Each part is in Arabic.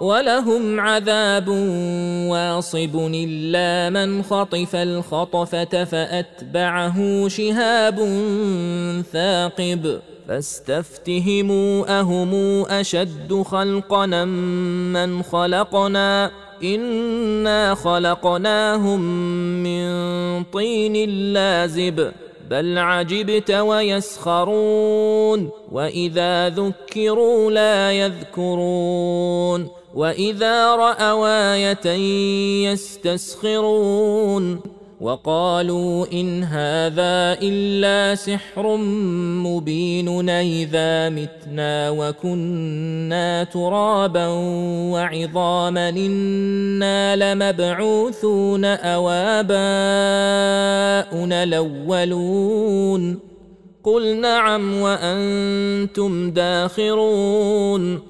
ولهم عذاب واصب الا من خطف الخطفه فاتبعه شهاب ثاقب فاستفتهموا اهم اشد خلقنا من خلقنا انا خلقناهم من طين لازب بل عجبت ويسخرون واذا ذكروا لا يذكرون واذا راوا إيه يستسخرون وقالوا ان هذا الا سحر مبين اذا متنا وكنا ترابا وعظاما أنا لمبعوثون أو اباؤنا الاولون قل نعم وأنتم داخرون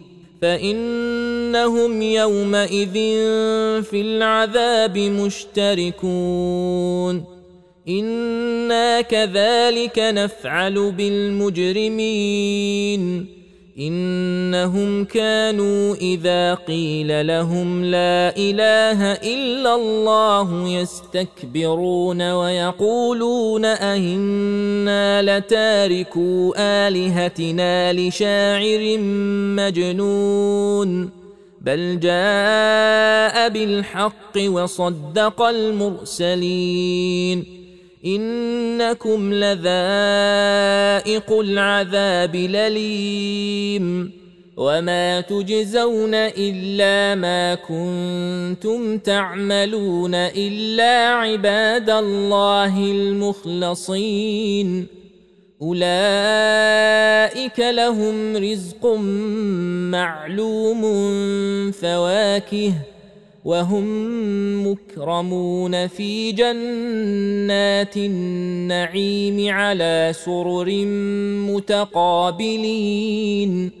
فإنهم يومئذ في العذاب مشتركون. إنا كذلك نفعل بالمجرمين. إنهم كانوا إذا قيل لهم لا إله إلا الله يستكبرون ويقولون أئنا لتاركو آلهتنا لشاعر مجنون بل جاء بالحق وصدق المرسلين إنكم لذائق العذاب لليم وما تجزون إلا ما كنتم تعملون إلا عباد الله المخلصين. أولئك لهم رزق معلوم فواكه وهم مكرمون في جنات النعيم على سرر متقابلين.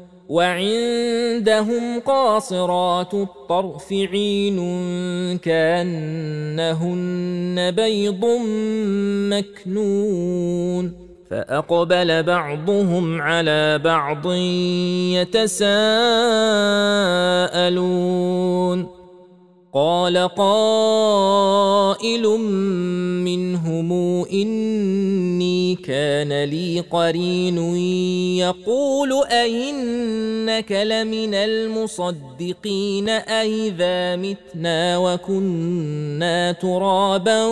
وعندهم قاصرات الطرف عين كأنهن بيض مكنون فأقبل بعضهم على بعض يتساءلون قال قائل منهم إني كان لي قرين يقول أئنك لمن المصدقين أئذا متنا وكنا ترابا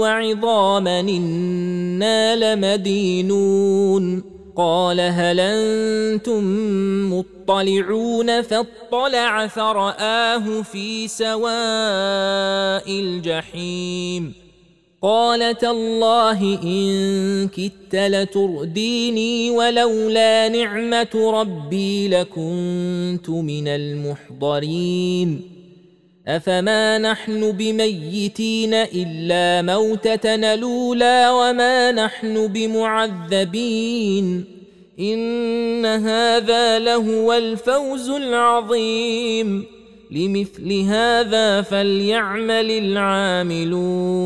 وعظاما إنا لمدينون قال هل أنتم مطلعون فاطلع فرآه في سواء الجحيم. قال تالله إن كدت لترديني ولولا نعمة ربي لكنت من المحضرين. افما نحن بميتين الا موتتنا الاولى وما نحن بمعذبين ان هذا لهو الفوز العظيم لمثل هذا فليعمل العاملون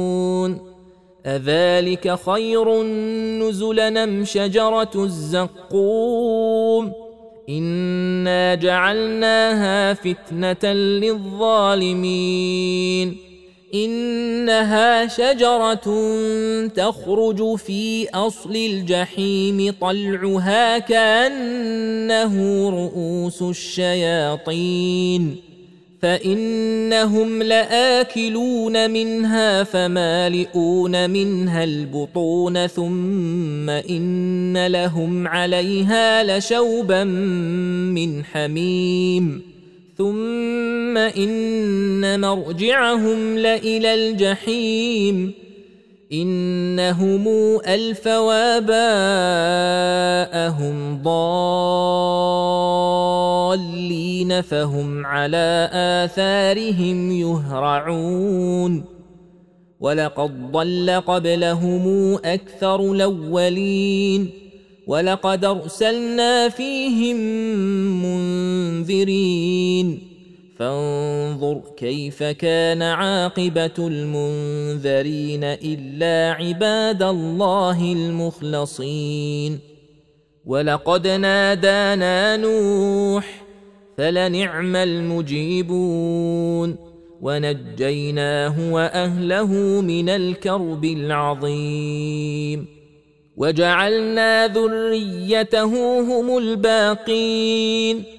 اذلك خير نزلا ام شجره الزقوم أنا جعلناها فتنة للظالمين. إنها شجرة تخرج في أصل الجحيم طلعها كأنه رؤوس الشياطين. فإنهم لآكلون منها فمالئون منها البطون ثم إن لهم عليها لشوبا من حميم ثم إن مرجعهم لإلى الجحيم إنهم الفوا باءهم ضالين فهم على آثارهم يهرعون. ولقد ضل قبلهم أكثر الأولين. ولقد أرسلنا فيهم منذرين. فانظر كيف كان عاقبة المنذرين إلا عباد الله المخلصين. ولقد نادانا نوح فلنعم المجيبون. ونجيناه وأهله من الكرب العظيم. وجعلنا ذريته هم الباقين.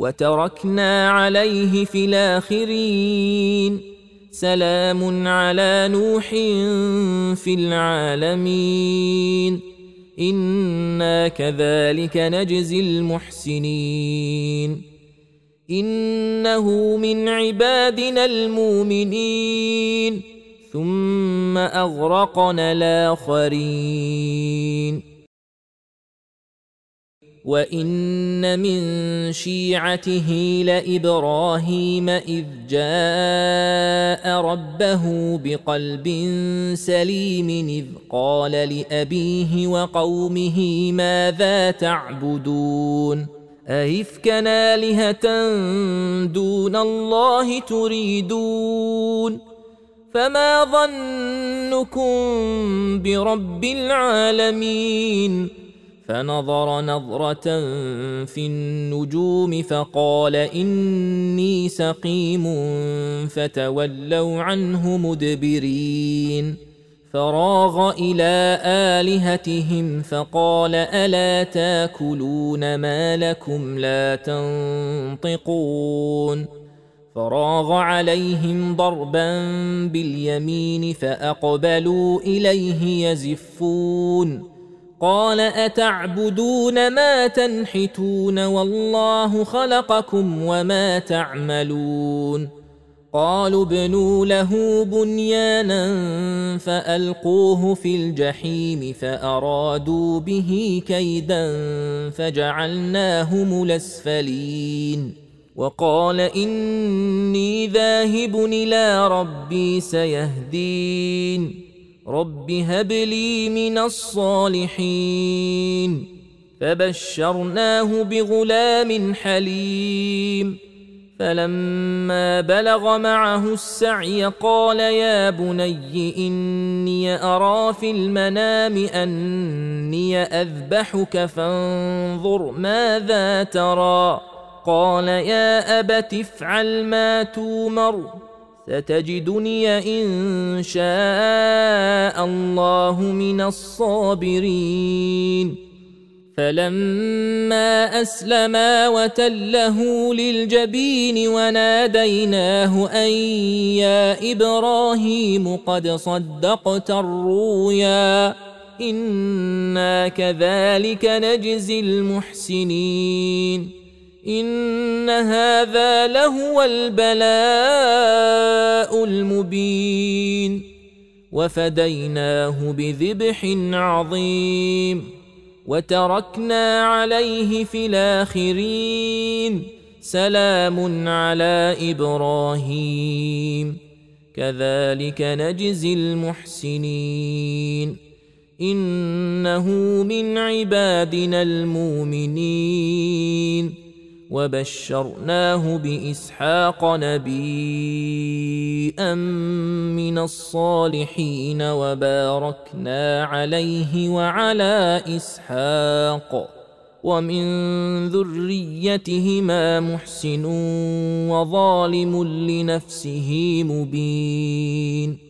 وتركنا عليه في الآخرين. سلام على نوح في العالمين. إنا كذلك نجزي المحسنين. إنه من عبادنا المؤمنين. ثم أغرقنا الآخرين. وان من شيعته لابراهيم اذ جاء ربه بقلب سليم اذ قال لابيه وقومه ماذا تعبدون أئفكا آلهة دون الله تريدون فما ظنكم برب العالمين فنظر نظرة في النجوم فقال إني سقيم فتولوا عنه مدبرين. فراغ إلى آلهتهم فقال ألا تاكلون ما لكم لا تنطقون. فراغ عليهم ضربا باليمين فأقبلوا إليه يزفون. قال أتعبدون ما تنحتون والله خلقكم وما تعملون قالوا ابنوا له بنيانا فألقوه في الجحيم فأرادوا به كيدا فجعلناهم الاسفلين وقال إني ذاهب إلى ربي سيهدين رب هب لي من الصالحين فبشرناه بغلام حليم فلما بلغ معه السعي قال يا بني اني ارى في المنام اني اذبحك فانظر ماذا ترى قال يا ابت افعل ما تومر ستجدني إن شاء الله من الصابرين. فلما أسلما وتله للجبين وناديناه أن يا إبراهيم قد صدقت الرؤيا إنا كذلك نجزي المحسنين. إن هذا لهو البلاء المبين. وفديناه بذبح عظيم. وتركنا عليه في الآخرين. سلام على إبراهيم. كذلك نجزي المحسنين. إنه من عبادنا المؤمنين. وبشرناه بإسحاق نبيا من الصالحين وباركنا عليه وعلى إسحاق ومن ذريتهما محسن وظالم لنفسه مبين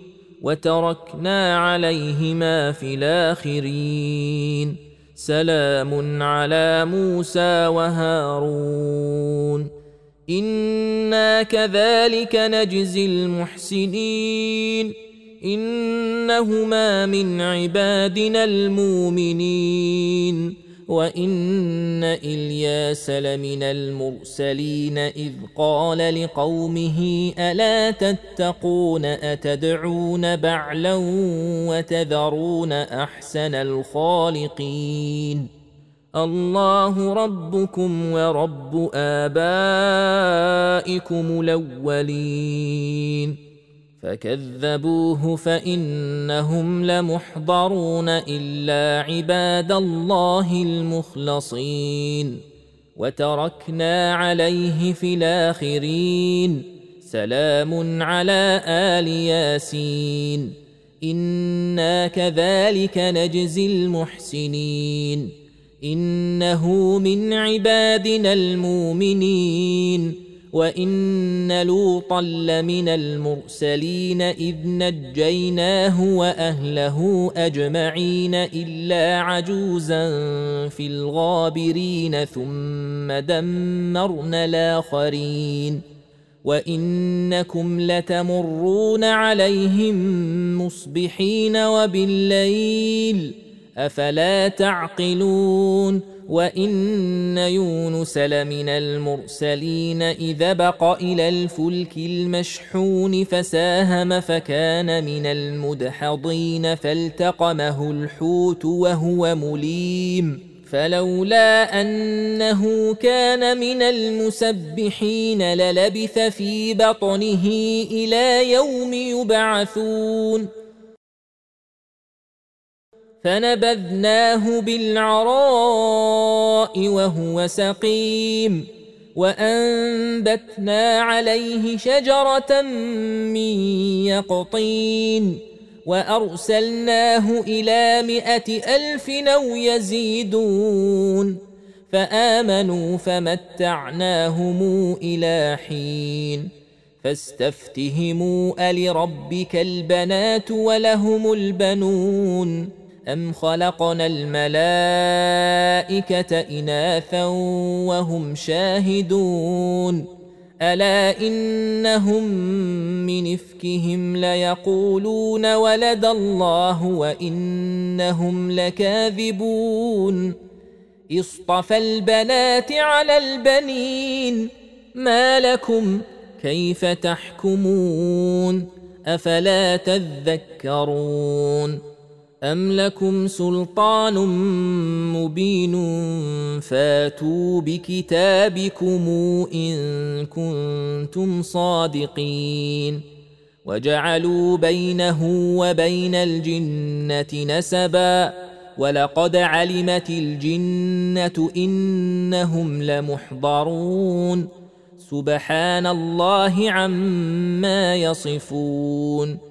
وتركنا عليهما في الآخرين. سلام على موسى وهارون. إنا كذلك نجزي المحسنين. إنهما من عبادنا المؤمنين. وان الياس لمن المرسلين اذ قال لقومه الا تتقون اتدعون بعلا وتذرون احسن الخالقين الله ربكم ورب ابائكم الاولين فكذبوه فإنهم لمحضرون إلا عباد الله المخلصين. وتركنا عليه في الآخرين. سلام على آل ياسين. إنا كذلك نجزي المحسنين. إنه من عبادنا المؤمنين. وان لوطا لمن المرسلين اذ نجيناه واهله اجمعين الا عجوزا في الغابرين ثم دمرنا الاخرين وانكم لتمرون عليهم مصبحين وبالليل أفلا تعقلون وإن يونس لمن المرسلين إذا بق إلى الفلك المشحون فساهم فكان من المدحضين فالتقمه الحوت وهو مليم فلولا أنه كان من المسبحين للبث في بطنه إلى يوم يبعثون فنبذناه بالعراء وهو سقيم وأنبتنا عليه شجرة من يقطين وأرسلناه إلى مائه ألف أو يزيدون فآمنوا فمتعناهم إلى حين فاستفتهموا ألربك البنات ولهم البنون ام خلقنا الملائكه اناثا وهم شاهدون الا انهم من افكهم ليقولون ولد الله وانهم لكاذبون اصطفى البنات على البنين ما لكم كيف تحكمون افلا تذكرون ام لكم سلطان مبين فاتوا بكتابكم ان كنتم صادقين وجعلوا بينه وبين الجنه نسبا ولقد علمت الجنه انهم لمحضرون سبحان الله عما يصفون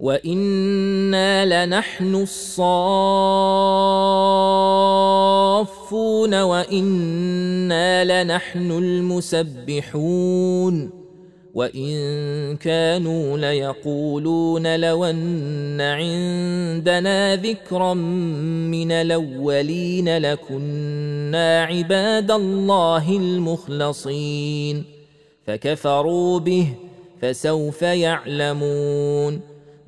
وأنا لنحن الصافون وأنا لنحن المسبحون وان كانوا ليقولون لو ان عندنا ذكرا من الاولين لكنا عباد الله المخلصين فكفروا به فسوف يعلمون